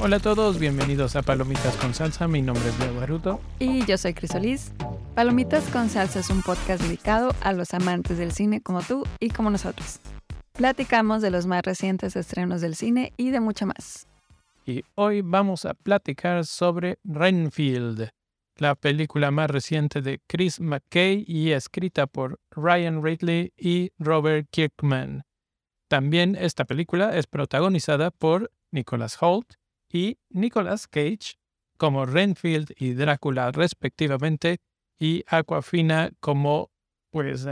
Hola a todos, bienvenidos a Palomitas con Salsa. Mi nombre es Leo Baruto. Y yo soy Crisolis. Palomitas con Salsa es un podcast dedicado a los amantes del cine como tú y como nosotros. Platicamos de los más recientes estrenos del cine y de mucho más. Y hoy vamos a platicar sobre Renfield, la película más reciente de Chris McKay y escrita por Ryan Ridley y Robert Kirkman. También esta película es protagonizada por Nicholas Holt y Nicolas Cage como Renfield y Drácula respectivamente y Aquafina como pues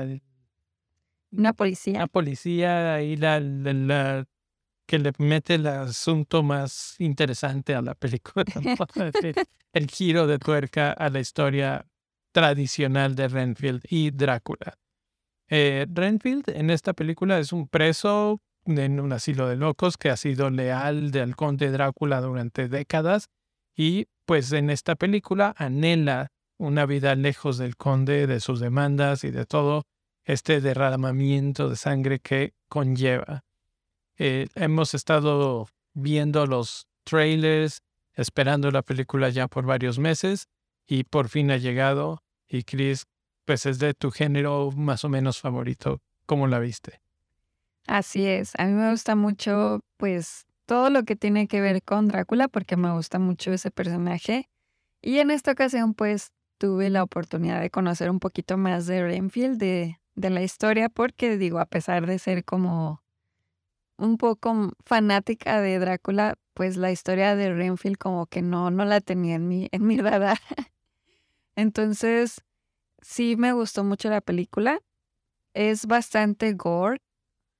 una policía. Una policía ahí la, que le mete el asunto más interesante a la película. el giro de tuerca a la historia tradicional de Renfield y Drácula. Eh, Renfield en esta película es un preso en un asilo de locos que ha sido leal del conde Drácula durante décadas y pues en esta película anhela una vida lejos del conde, de sus demandas y de todo este derramamiento de sangre que conlleva. Eh, hemos estado viendo los trailers, esperando la película ya por varios meses y por fin ha llegado. Y Chris, pues es de tu género más o menos favorito. ¿Cómo la viste? Así es, a mí me gusta mucho pues todo lo que tiene que ver con Drácula porque me gusta mucho ese personaje. Y en esta ocasión pues tuve la oportunidad de conocer un poquito más de Renfield, de, de la historia, porque digo, a pesar de ser como un poco fanática de Drácula, pues la historia de Renfield como que no, no la tenía en mi, en mi radar. Entonces, sí me gustó mucho la película. Es bastante gore,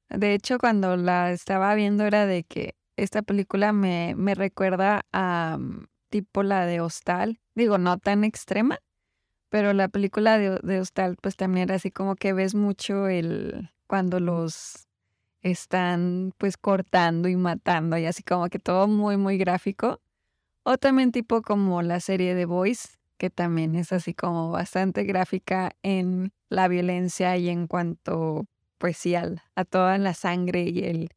de hecho, cuando la estaba viendo era de que esta película me, me recuerda a mm, tipo la de Hostal. Digo, no tan extrema, pero la película de, de Hostal pues también era así como que ves mucho el cuando los están pues cortando y matando y así como que todo muy muy gráfico. O también tipo como la serie de Boys, que también es así como bastante gráfica en la violencia y en cuanto sí, a toda la sangre y el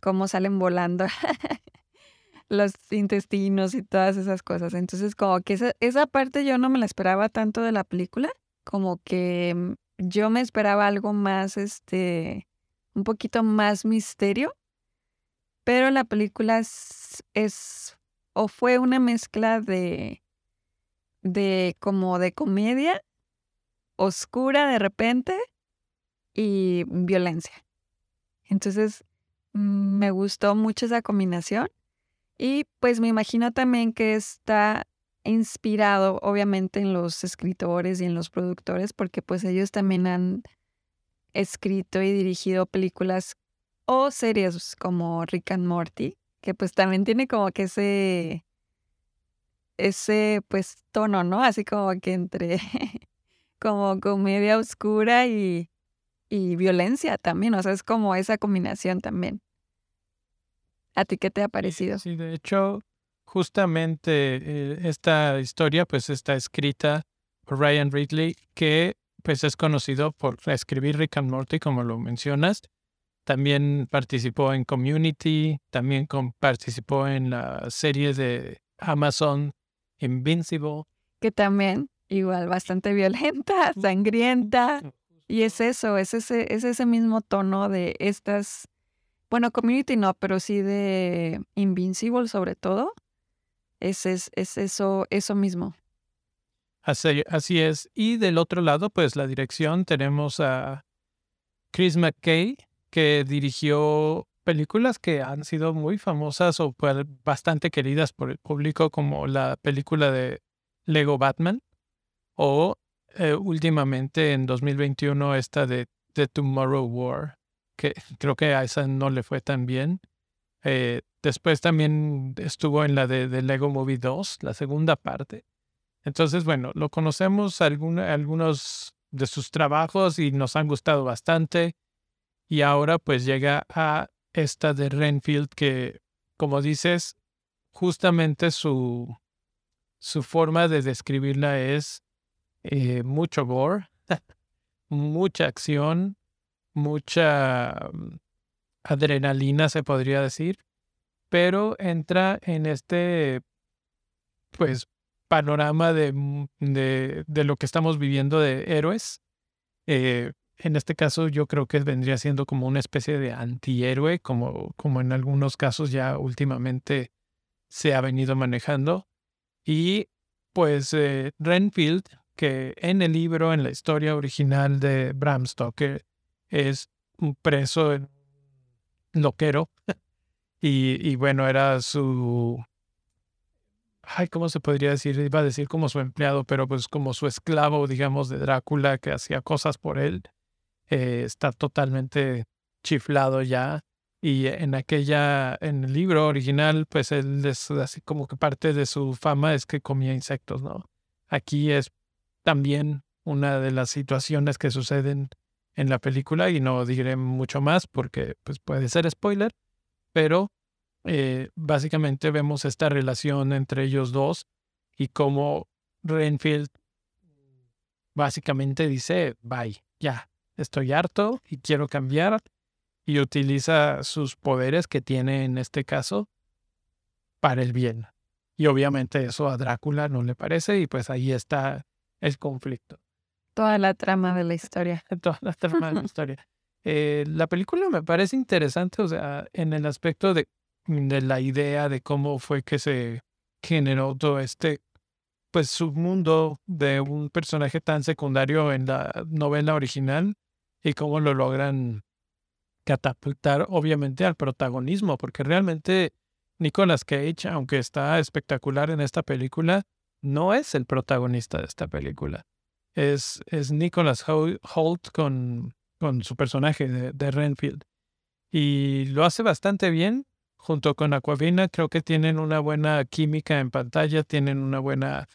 cómo salen volando los intestinos y todas esas cosas. Entonces, como que esa, esa parte yo no me la esperaba tanto de la película, como que mm, yo me esperaba algo más, este, un poquito más misterio, pero la película es, es o fue una mezcla de, de como de comedia oscura de repente y violencia. Entonces, mm, me gustó mucho esa combinación y pues me imagino también que está inspirado obviamente en los escritores y en los productores porque pues ellos también han escrito y dirigido películas o series como Rick and Morty, que pues también tiene como que ese ese pues tono, ¿no? Así como que entre como comedia oscura y y violencia también, o sea, es como esa combinación también. ¿A ti qué te ha parecido? Sí, de hecho, justamente eh, esta historia pues está escrita por Ryan Ridley, que pues es conocido por escribir Rick and Morty, como lo mencionas. También participó en Community, también participó en la serie de Amazon Invincible. Que también, igual, bastante violenta, sangrienta. Y es eso, es ese, es ese mismo tono de estas, bueno, community no, pero sí de Invincible sobre todo. Es, es, es eso, eso mismo. Así, así es. Y del otro lado, pues la dirección tenemos a Chris McKay, que dirigió películas que han sido muy famosas o pues, bastante queridas por el público, como la película de Lego Batman o eh, últimamente en 2021 esta de The Tomorrow War, que creo que a esa no le fue tan bien. Eh, después también estuvo en la de, Lego Movie 2, la segunda parte. Entonces, bueno, lo conocemos algunos de sus trabajos y nos han gustado bastante. Y ahora pues llega a esta de Renfield que, como dices, justamente su, su forma de describirla es eh, mucho gore, mucha acción, mucha mm, adrenalina, se podría decir. pero entra en este, pues, panorama de, mm, de, lo que estamos viviendo de héroes. Eh, en este caso yo creo que vendría siendo como una especie de antihéroe, como, como en algunos casos ya últimamente se ha venido manejando. Y pues eh, Renfield, que en el libro, en la historia original de Bram Stoker, es un preso en loquero. y, y bueno, era su... Ay, ¿cómo se podría decir? Iba a decir como su empleado, pero pues como su esclavo, digamos, de Drácula, que hacía cosas por él. Eh, está totalmente chiflado ya. Y en aquella, en el libro original, pues él es así como que parte de su fama es que comía insectos, ¿no? Aquí es también una de las situaciones que suceden en la película y no diré mucho más porque pues puede ser spoiler, pero eh, básicamente vemos esta relación entre ellos dos y cómo Renfield básicamente dice, bye, ya, estoy harto y quiero cambiar y utiliza sus poderes que tiene en este caso para el bien. Y obviamente eso a Drácula no le parece y pues ahí está el conflicto. Toda la trama de la historia. Toda la trama de la historia. Eh, la película me parece interesante, o sea, en el aspecto de, de la idea de cómo fue que se generó todo este, pues, submundo de un personaje tan secundario en la novela original y cómo lo logran catapultar obviamente al protagonismo, porque realmente Nicolas Cage, aunque está espectacular en esta película, no es el protagonista de esta película. Es, es Nicholas Holt con, con su personaje de, Renfield. Y lo hace bastante bien. Junto con Aquavina, creo que tienen una buena química en pantalla, tienen una buena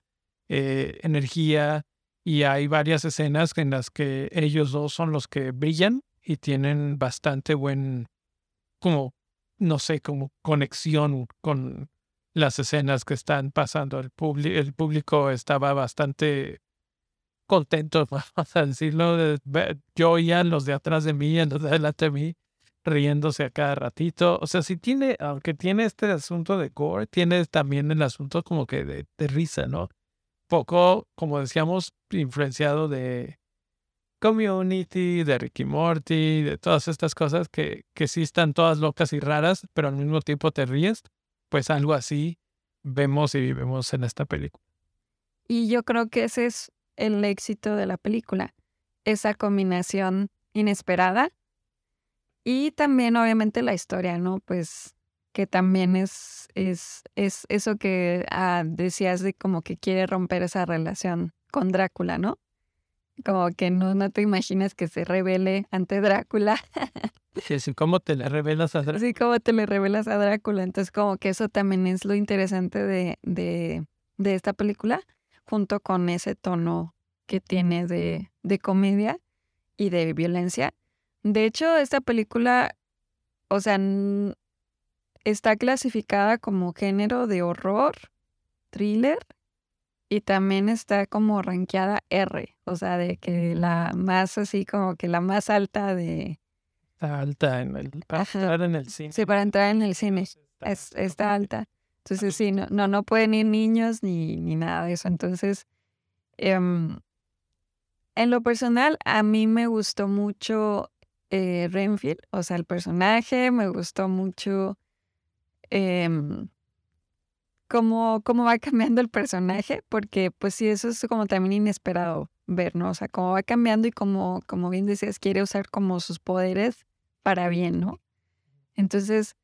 eh, energía y hay varias escenas en las que ellos dos son los que brillan y tienen bastante buen, como, no sé, como conexión con las escenas que están pasando. El, el público estaba bastante contento, vamos a decirlo. Yo oía los de atrás de mí, los de delante de mí, riéndose a cada ratito. O sea, si tiene, aunque tiene este asunto de gore, tiene también el asunto como que de, de risa, ¿no? Poco, como decíamos, influenciado de Community, de Ricky Morty, de todas estas cosas que, que sí están todas locas y raras, pero al mismo tiempo te ríes, pues algo así vemos y vivimos en esta película. Y yo creo que ese es el éxito de la película, esa combinación inesperada y también obviamente la historia, ¿no? Pues que también es, es, es eso que ah, decías de como que quiere romper esa relación con Drácula, ¿no? Como que no, no te imaginas que se revele ante Drácula. ¿cómo te le revelas a Drácula? Sí, ¿cómo te le revelas a Drácula? Entonces, como que eso también es lo interesante de, de, de esta película, junto con ese tono que tiene de, de comedia y de violencia. De hecho, esta película, o sea, está clasificada como género de horror, thriller y también está como rankeada R, o sea, de que la más así como que la más alta de... Está alta en el, para entrar en el cine. Sí, para entrar en el cine. Es, está alta. Entonces sí, no, no, no pueden ir niños ni, ni nada de eso. Entonces, em, en lo personal, a mí me gustó mucho eh, Renfield, o sea, el personaje, me gustó mucho eh, cómo, cómo va cambiando el personaje, porque pues sí, eso es como también inesperado ver, ¿no? O sea, cómo va cambiando y como, como bien decías, quiere usar como sus poderes para bien, ¿no? Entonces,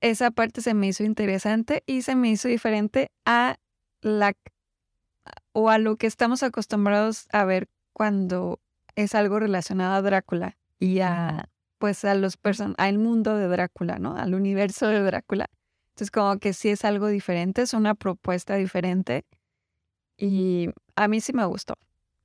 esa parte se me hizo interesante y se me hizo diferente a la o a lo que estamos acostumbrados a ver cuando es algo relacionado a Drácula y a pues a los person al mundo de Drácula, ¿no? Al universo de Drácula. Entonces, como que sí es algo diferente, es una propuesta diferente. Y a mí sí me gustó.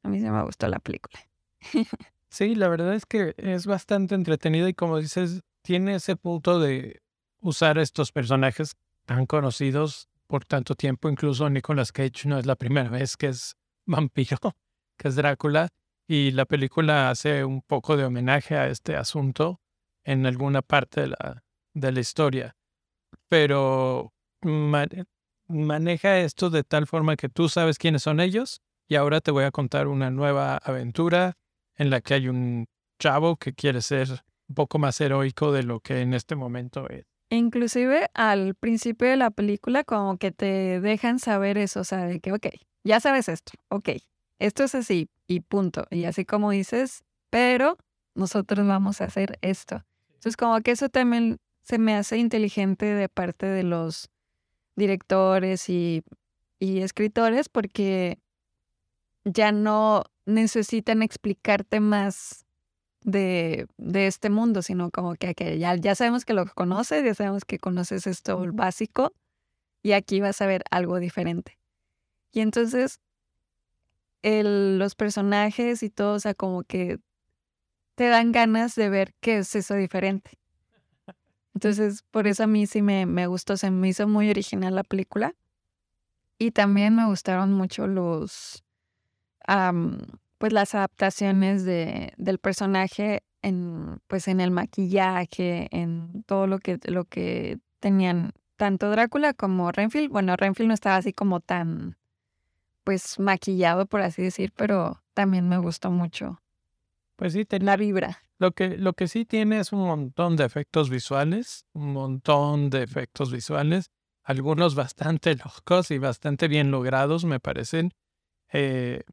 A mí sí me gustó la película. sí, la verdad es que es bastante entretenida y como dices, tiene ese punto de usar estos personajes tan conocidos por tanto tiempo. Incluso Nicolas Cage no es la primera vez que es vampiro, que es Drácula. Y la película hace un poco de homenaje a este asunto en alguna parte de la, de la historia. pero maneja esto de tal forma que tú sabes quiénes son ellos y ahora te voy a contar una nueva aventura en la que hay un chavo que quiere ser un poco más heroico de lo que en este momento es. Inclusive al principio de la película como que te dejan saber eso, o sea, de que, ok, ya sabes esto, ok, esto es así y punto. Y así como dices, pero nosotros vamos a hacer esto. Entonces como que eso también se me hace inteligente de parte de los directores y, y escritores porque ya no necesitan explicarte más de, de este mundo, sino como que, ya, ya sabemos que lo conoces, ya sabemos que conoces esto básico y aquí vas a ver algo diferente. Y entonces el, los personajes y todo, o sea, como que te dan ganas de ver qué es eso diferente. Entonces, por eso a mí sí me, me gustó, se me hizo muy original la película. Y también me gustaron mucho los, pues las adaptaciones de, del personaje en, pues en el maquillaje, en todo lo que, lo que tenían tanto Drácula como Renfield. Bueno, Renfield no estaba así como tan, pues maquillado, por así decir, pero también me gustó mucho. Pues sí, la vibra. Lo que, lo que sí tiene es un montón de efectos visuales, un montón de efectos visuales, algunos bastante locos y bastante bien logrados, me parecen. Eh,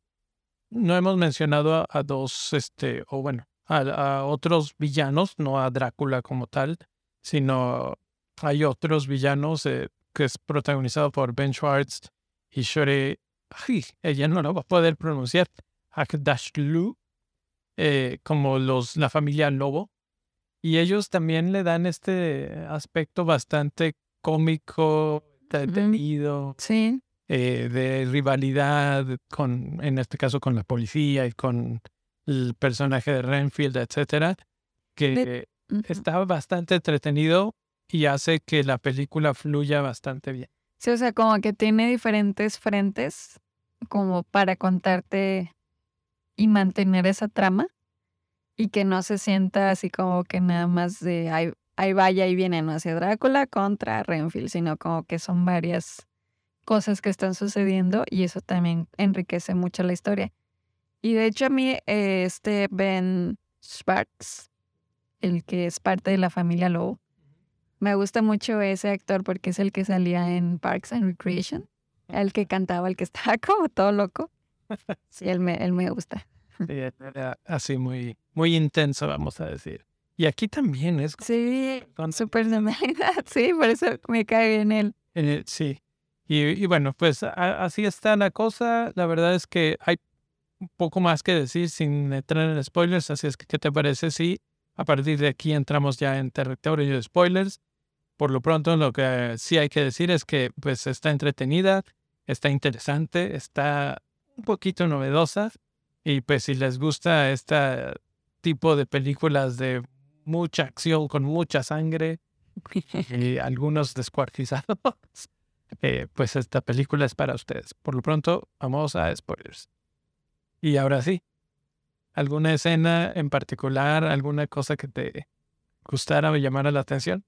no hemos mencionado a, dos, este, o bueno, a, otros villanos, no a Drácula como tal, sino hay otros villanos eh, que es protagonizado por Ben Schwartz y Shore, ay, ella no lo va a poder pronunciar, Akdashlu, eh, como los, la familia Lobo. Y ellos también le dan este aspecto bastante cómico, detenido. Sí. Eh, de rivalidad con, en este caso, con la policía y con el personaje de Renfield, etcétera, que está bastante entretenido y hace que la película fluya bastante bien. Sí, o sea, como que tiene diferentes frentes como para contarte y mantener esa trama y que no se sienta así como que nada más de ahí, ahí vaya y viene, no hacia Drácula contra Renfield, sino como que son varias cosas que están sucediendo y eso también enriquece mucho la historia. Y de hecho a mí este Ben Sparks, el que es parte de la familia Lowe, me gusta mucho ese actor porque es el que salía en Parks and Recreation, el que cantaba, el que estaba como todo loco. Sí, él me, él me gusta. Sí, era así muy, muy intenso, vamos a decir. Y aquí también es. Sí, su personalidad, sí, por eso me cae bien él. Eh, sí, y, bueno, pues así está la cosa. La verdad es que hay poco más que decir sin entrar en spoilers, así es que ¿qué te parece si a partir de aquí entramos ya en territorio de spoilers? Por lo pronto lo que sí hay que decir es que pues está entretenida, está interesante, está un poquito novedosa y pues si les gusta este tipo de películas de mucha acción con mucha sangre y algunos descuartizados, eh, pues esta película es para ustedes. Por lo pronto, vamos a spoilers. Y ahora sí, ¿alguna escena en particular, alguna cosa que te gustara o llamara la atención?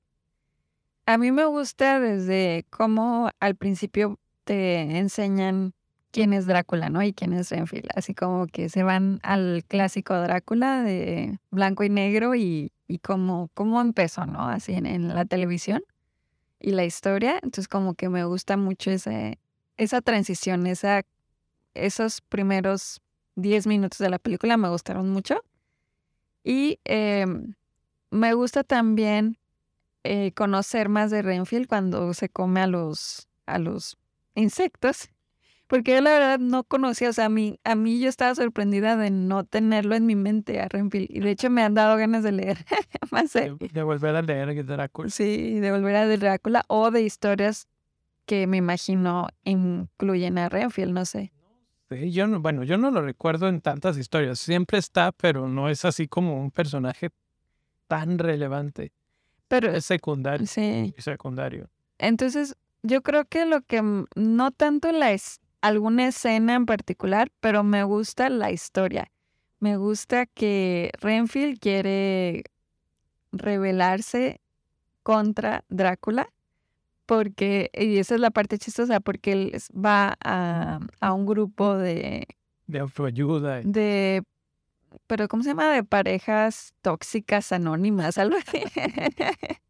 A mí me gusta desde cómo al principio te enseñan quién es Drácula, ¿no? Y quién es Renfield. Así como que se van al clásico Drácula de blanco y negro y, cómo, cómo empezó, ¿no? Así en la televisión y la historia. Entonces como que me gusta mucho ese, esa transición, esa, esos primeros 10 minutos de la película me gustaron mucho. Y em, me gusta también eh, conocer más de Renfield cuando se come a los, a los insectos. Porque yo la verdad no conocía, o sea, a mí, a mí yo estaba sorprendida de no tenerlo en mi mente a Renfield. Y de hecho me han dado ganas de leer más de, de, volver a leer Drácula. Sí, de volver a leer Drácula o de historias que me imagino incluyen a Renfield, no sé. Sí, yo no, bueno, yo no lo recuerdo en tantas historias. Siempre está, pero no es así como un personaje tan relevante. Pero es secundario. Sí. Secundario. Entonces, yo creo que lo que no tanto la es alguna escena en particular, pero me gusta la historia. Me gusta que Renfield quiere rebelarse contra Drácula, porque, y esa es la parte chistosa, porque él va a, a un grupo de, De autoayuda. de, pero ¿cómo se llama? De parejas tóxicas anónimas, algo así.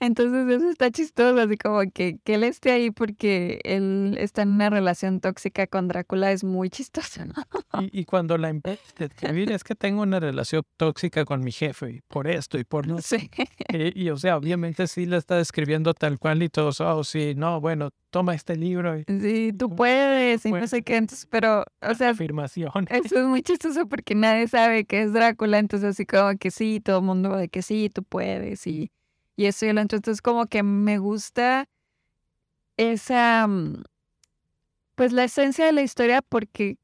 Entonces eso está chistoso, así como que, que él esté ahí porque él está en una relación tóxica con Drácula es muy chistoso, ¿no? Y, y cuando la empieza a escribir, es que tengo una relación tóxica con mi jefe y por esto y por no. Sí. Y, o sea, obviamente sí la está escribiendo tal cual y todos, oh, sí, no, bueno, toma este libro y Sí, tú puedes y no sé qué, entonces, pero, o sea, afirmación. Eso es muy chistoso porque nadie sabe que es Drácula, entonces así como que sí, todo el mundo va de que sí, tú puedes y, y eso y lo otro. Entonces como que me gusta esa, mm, pues la esencia de la historia porque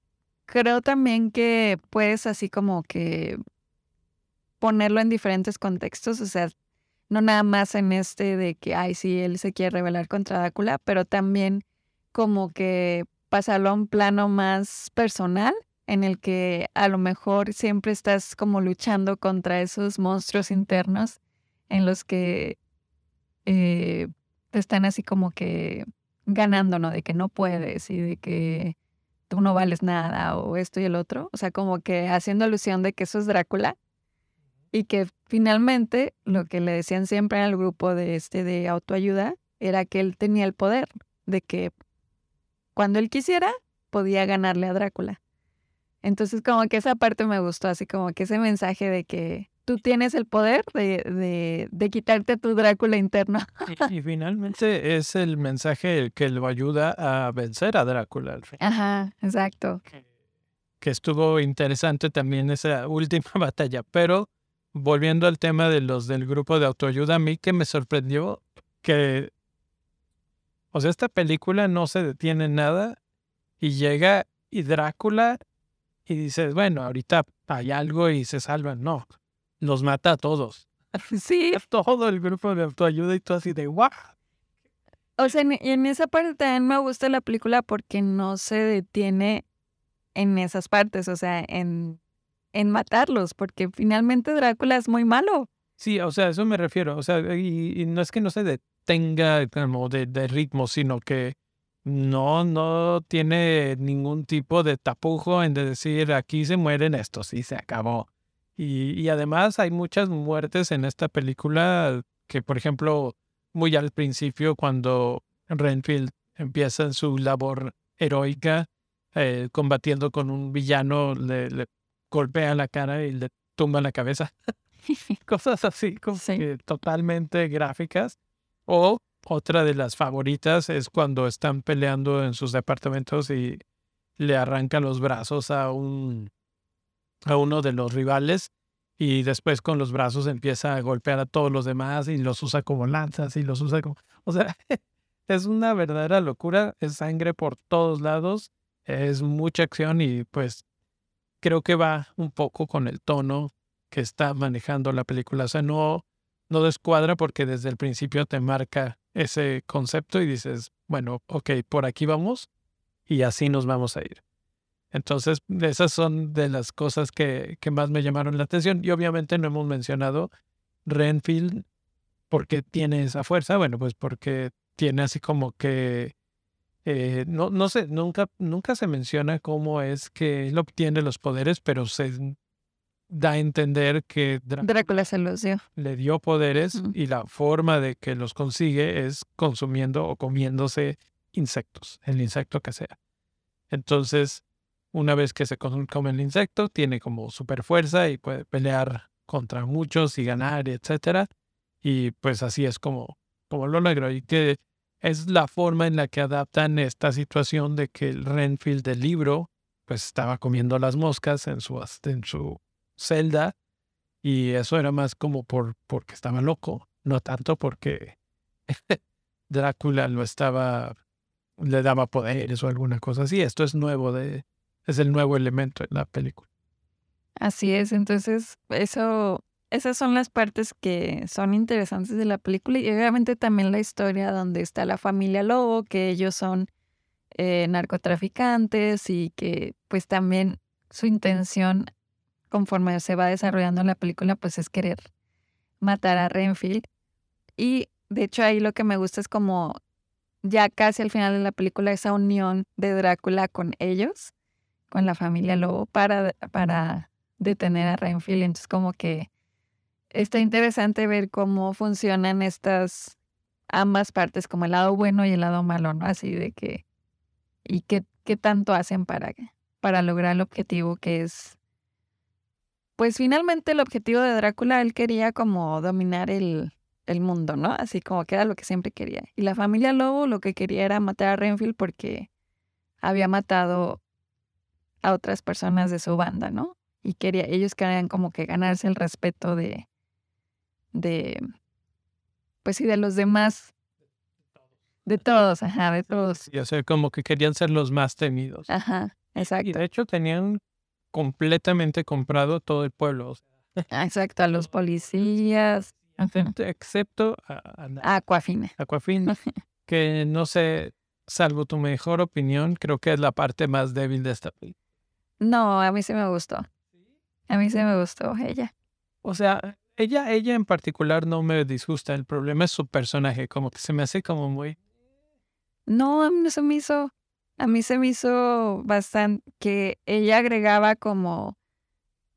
creo también que puedes así como que ponerlo en diferentes contextos, o sea, no nada más en este de que, ay, sí, él se quiere rebelar contra Drácula, pero también como que pasarlo a un plano más personal en el que a lo mejor siempre estás como luchando contra esos monstruos internos en los que eh, están así como que ganando, ¿no? De que no puedes y de que tú no vales nada o esto y el otro. O sea, como que haciendo alusión de que eso es Drácula y que finalmente lo que le decían siempre al grupo de este de autoayuda era que él tenía el poder de que cuando él quisiera podía ganarle a Drácula. Entonces como que esa parte me gustó, así como que ese mensaje de que tú tienes el poder de, de, de quitarte tu Drácula interno. Y, y finalmente es el mensaje el que lo ayuda a vencer a Drácula al fin. Ajá, exacto. que estuvo interesante también esa última batalla. Pero volviendo al tema de los del grupo de autoayuda, a mí que me sorprendió que, o sea, esta película no se detiene en nada y llega y Drácula y dices, bueno, ahorita hay algo y se salvan. No, los mata a todos. Sí, Todo el grupo de autoayuda y tú así de, ¡guau! o sea, en, en esa parte también me gusta la película porque no se detiene en esas partes, o sea, en, en matarlos, porque finalmente Drácula es muy malo. Sí, o sea, a eso me refiero. O sea, y, y no es que no se detenga como de, de ritmo, sino que no, no tiene ningún tipo de tapujo en de decir aquí se mueren estos y se acabó. Y, y además hay muchas muertes en esta película que, por ejemplo, muy al principio cuando Renfield empieza en su labor heroica eh, combatiendo con un villano, le, le golpea la cara y le tumba la cabeza cosas así como Sí. que totalmente gráficas. O otra de las favoritas es cuando están peleando en sus departamentos y le arrancan los brazos a un a uno de los rivales y después con los brazos empieza a golpear a todos los demás y los usa como lanzas y los usa como o sea es una verdadera locura es sangre por todos lados es mucha acción y pues creo que va un poco con el tono que está manejando la película. O sea, no, no descuadra porque desde el principio te marca ese concepto y dices, bueno, ok, por aquí vamos y así nos vamos a ir. Entonces, esas son de las cosas que, que más me llamaron la atención. Y obviamente no hemos mencionado Renfield porque tiene esa fuerza. Bueno, pues porque tiene así como que eh, no, no sé, nunca, nunca se menciona cómo es que él obtiene los poderes, pero se da a entender que Drácula se los dio. le dio poderes y la forma de que los consigue es consumiendo o comiéndose insectos, el insecto que sea. Entonces, una vez que se come el insecto, tiene como super fuerza y puede pelear contra muchos y ganar, etcétera. Y pues así es como, como lo logró. Y que es la forma en la que adaptan esta situación de que el Renfield del libro, pues estaba comiendo las moscas en su, en su celda. Y eso era más como por porque estaba loco, no tanto porque Drácula lo estaba, le daba poderes o alguna cosa así. Esto es nuevo de, es el nuevo elemento en la película. Así es, entonces eso, esas son las partes que son interesantes de la película y obviamente también la historia donde está la familia Lobo, que ellos son eh, narcotraficantes y que pues también su intención conforme se va desarrollando la película pues es querer matar a Renfield y De hecho, ahí lo que me gusta es como ya casi al final de la película esa unión de Drácula con ellos, con la familia Lobo, para, para detener a Renfield. Entonces como que está interesante ver cómo funcionan estas ambas partes, como el lado bueno y el lado malo, ¿no? Así de que, y qué, qué tanto hacen para, para lograr el objetivo que es, pues finalmente el objetivo de Drácula, él quería como dominar el, el mundo, ¿no? Así como que era lo que siempre quería. Y la familia Lobo lo que quería era matar a Renfield porque había matado a otras personas de su banda, ¿no? Y quería, ellos querían como que ganarse el respeto de, de, pues sí, de los demás. De todos, ajá, de todos. Y o sea, como que querían ser los más temidos. Ajá, exacto. Y de hecho tenían completamente comprado todo el pueblo. Exacto, a los policías, excepto a, Aquafina. Aquafina, que no sé, salvo tu mejor opinión, creo que es la parte más débil de esta película. No, a mí sí me gustó. A mí sí me gustó ella. O sea, ella, ella en particular no me disgusta. El problema es su personaje, como que se me hace como muy. No, a mí no se me hizo. A mí se me hizo bastante que ella agregaba como,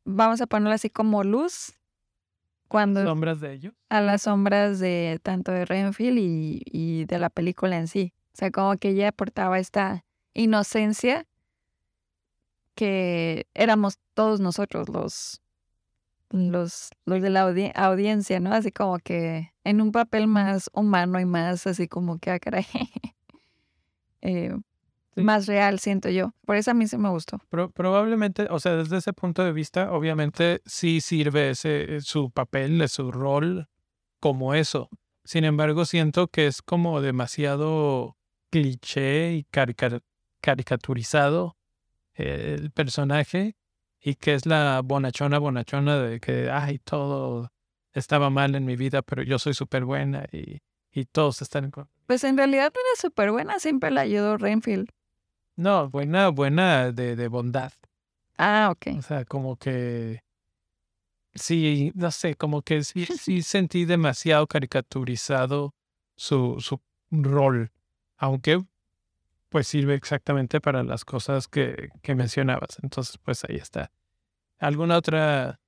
vamos a ponerlo así como luz cuando sombras de ellos. A las sombras de tanto de Renfield y, y de la película en sí. O sea, como que ella aportaba esta inocencia que éramos todos nosotros los, los, los de la audiencia, ¿no? Así como que en un papel más humano y más así como que, ah, caray, eh, más real, siento yo. Por eso a mí sí me gustó. probablemente, o sea, desde ese punto de vista, obviamente sí sirve ese, eh, su papel, su rol como eso. Sin embargo, siento que es como demasiado cliché y caricaturizado el personaje y que es la bonachona, bonachona de que, ay, todo estaba mal en mi vida, pero yo soy súper buena y, y todos están en Pues en realidad no era súper buena, siempre la ayudó Renfield. No, buena, buena de, de bondad. Ah, ok. O sea, como que sí, no sé, como que sí, sí sentí demasiado caricaturizado su, su rol, aunque pues sirve exactamente para las cosas que, que mencionabas. Entonces, pues ahí está. ¿Alguna otra?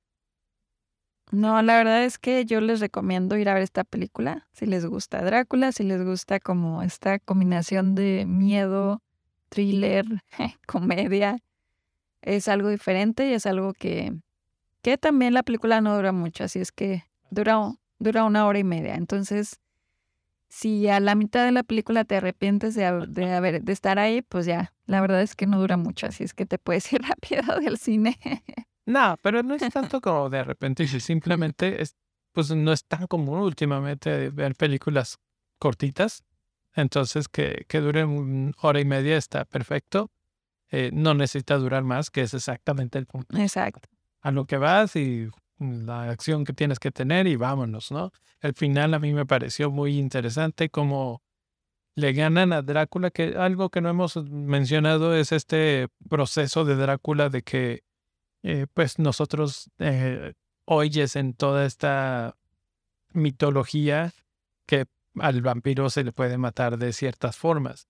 No, la verdad es que yo les recomiendo ir a ver esta película, si les gusta Drácula, si les gusta como esta combinación de miedo, thriller, comedia. Es algo diferente y es algo que, que también la película no dura mucho, así es que dura, dura una hora y media. Entonces, si a la mitad de la película te arrepientes de, de, de estar ahí, pues ya, la verdad es que no dura mucho, así es que te puedes ir rápido del cine. No, pero no es tanto como de arrepentirse, simplemente es, pues no es tan común últimamente ver películas cortitas entonces, que, que dure una hora y media está perfecto. Eh, no necesita durar más, que es exactamente el punto. Exacto. A lo que vas y la acción que tienes que tener y vámonos, ¿no? El final a mí me pareció muy interesante como le ganan a Drácula, que algo que no hemos mencionado es este proceso de Drácula de que eh, pues nosotros eh, oyes en toda esta mitología que al vampiro se le puede matar de ciertas formas.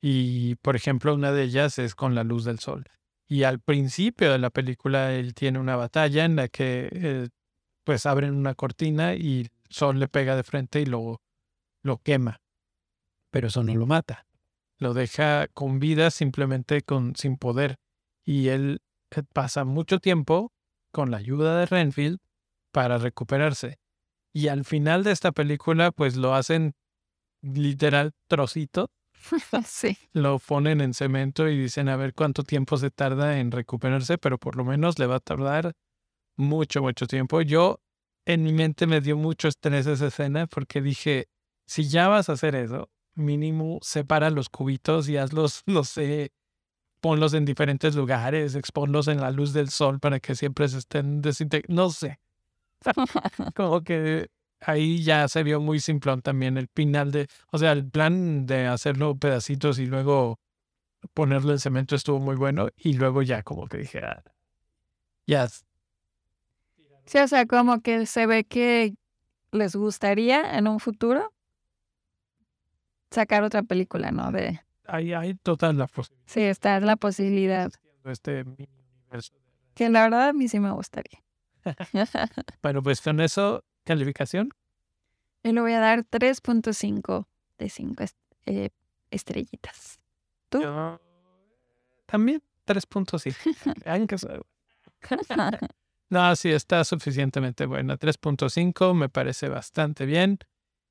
Y, por ejemplo, una de ellas es con la luz del sol. Y al principio de la película él tiene una batalla en la que eh, pues abren una cortina y sol le pega de frente y lo, lo quema. Pero eso no lo mata. Lo deja con vida simplemente con, sin poder. Y él eh, pasa mucho tiempo con la ayuda de Renfield para recuperarse. Y al final de esta película, pues lo hacen literal trocito. sí. Lo ponen en cemento y dicen a ver cuánto tiempo se tarda en recuperarse, pero por lo menos le va a tardar mucho, mucho tiempo. Yo en mi mente me dio mucho estrés esa escena porque dije, si ya vas a hacer eso, mínimo separa los cubitos y hazlos, no sé, ponlos en diferentes lugares, exponlos en la luz del sol para que siempre se estén desintegrando, no sé. como que ahí ya se vio muy simplón también el final de, o sea, el plan de hacerlo pedacitos y luego ponerlo en cemento estuvo muy bueno y luego ya como que dije, ah, ya. Sí, o sea, como que se ve que les gustaría en un futuro sacar otra película, ¿no? De, Ahí hay toda la posibilidad. sí, está la posibilidad. Este mini universo. Que la verdad a mí sí me gustaría. Bueno, pues con eso, calificación. Yo le voy a dar 3.5 de 5 estrellitas. ¿Tú? Yo también 3.5. Aunque sea- No, sí, está suficientemente buena. 3.5 me parece bastante bien.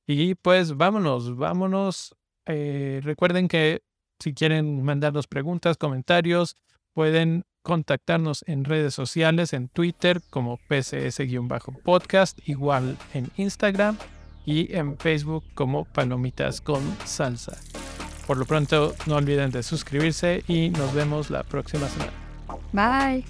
Y pues vámonos, vámonos. Eh, recuerden que si quieren mandarnos preguntas, comentarios, pueden contactarnos en redes sociales, en Twitter como PCS-podcast, igual en Instagram y en Facebook como Palomitas con Salsa. Por lo pronto, no olviden de suscribirse y nos vemos la próxima semana. Bye.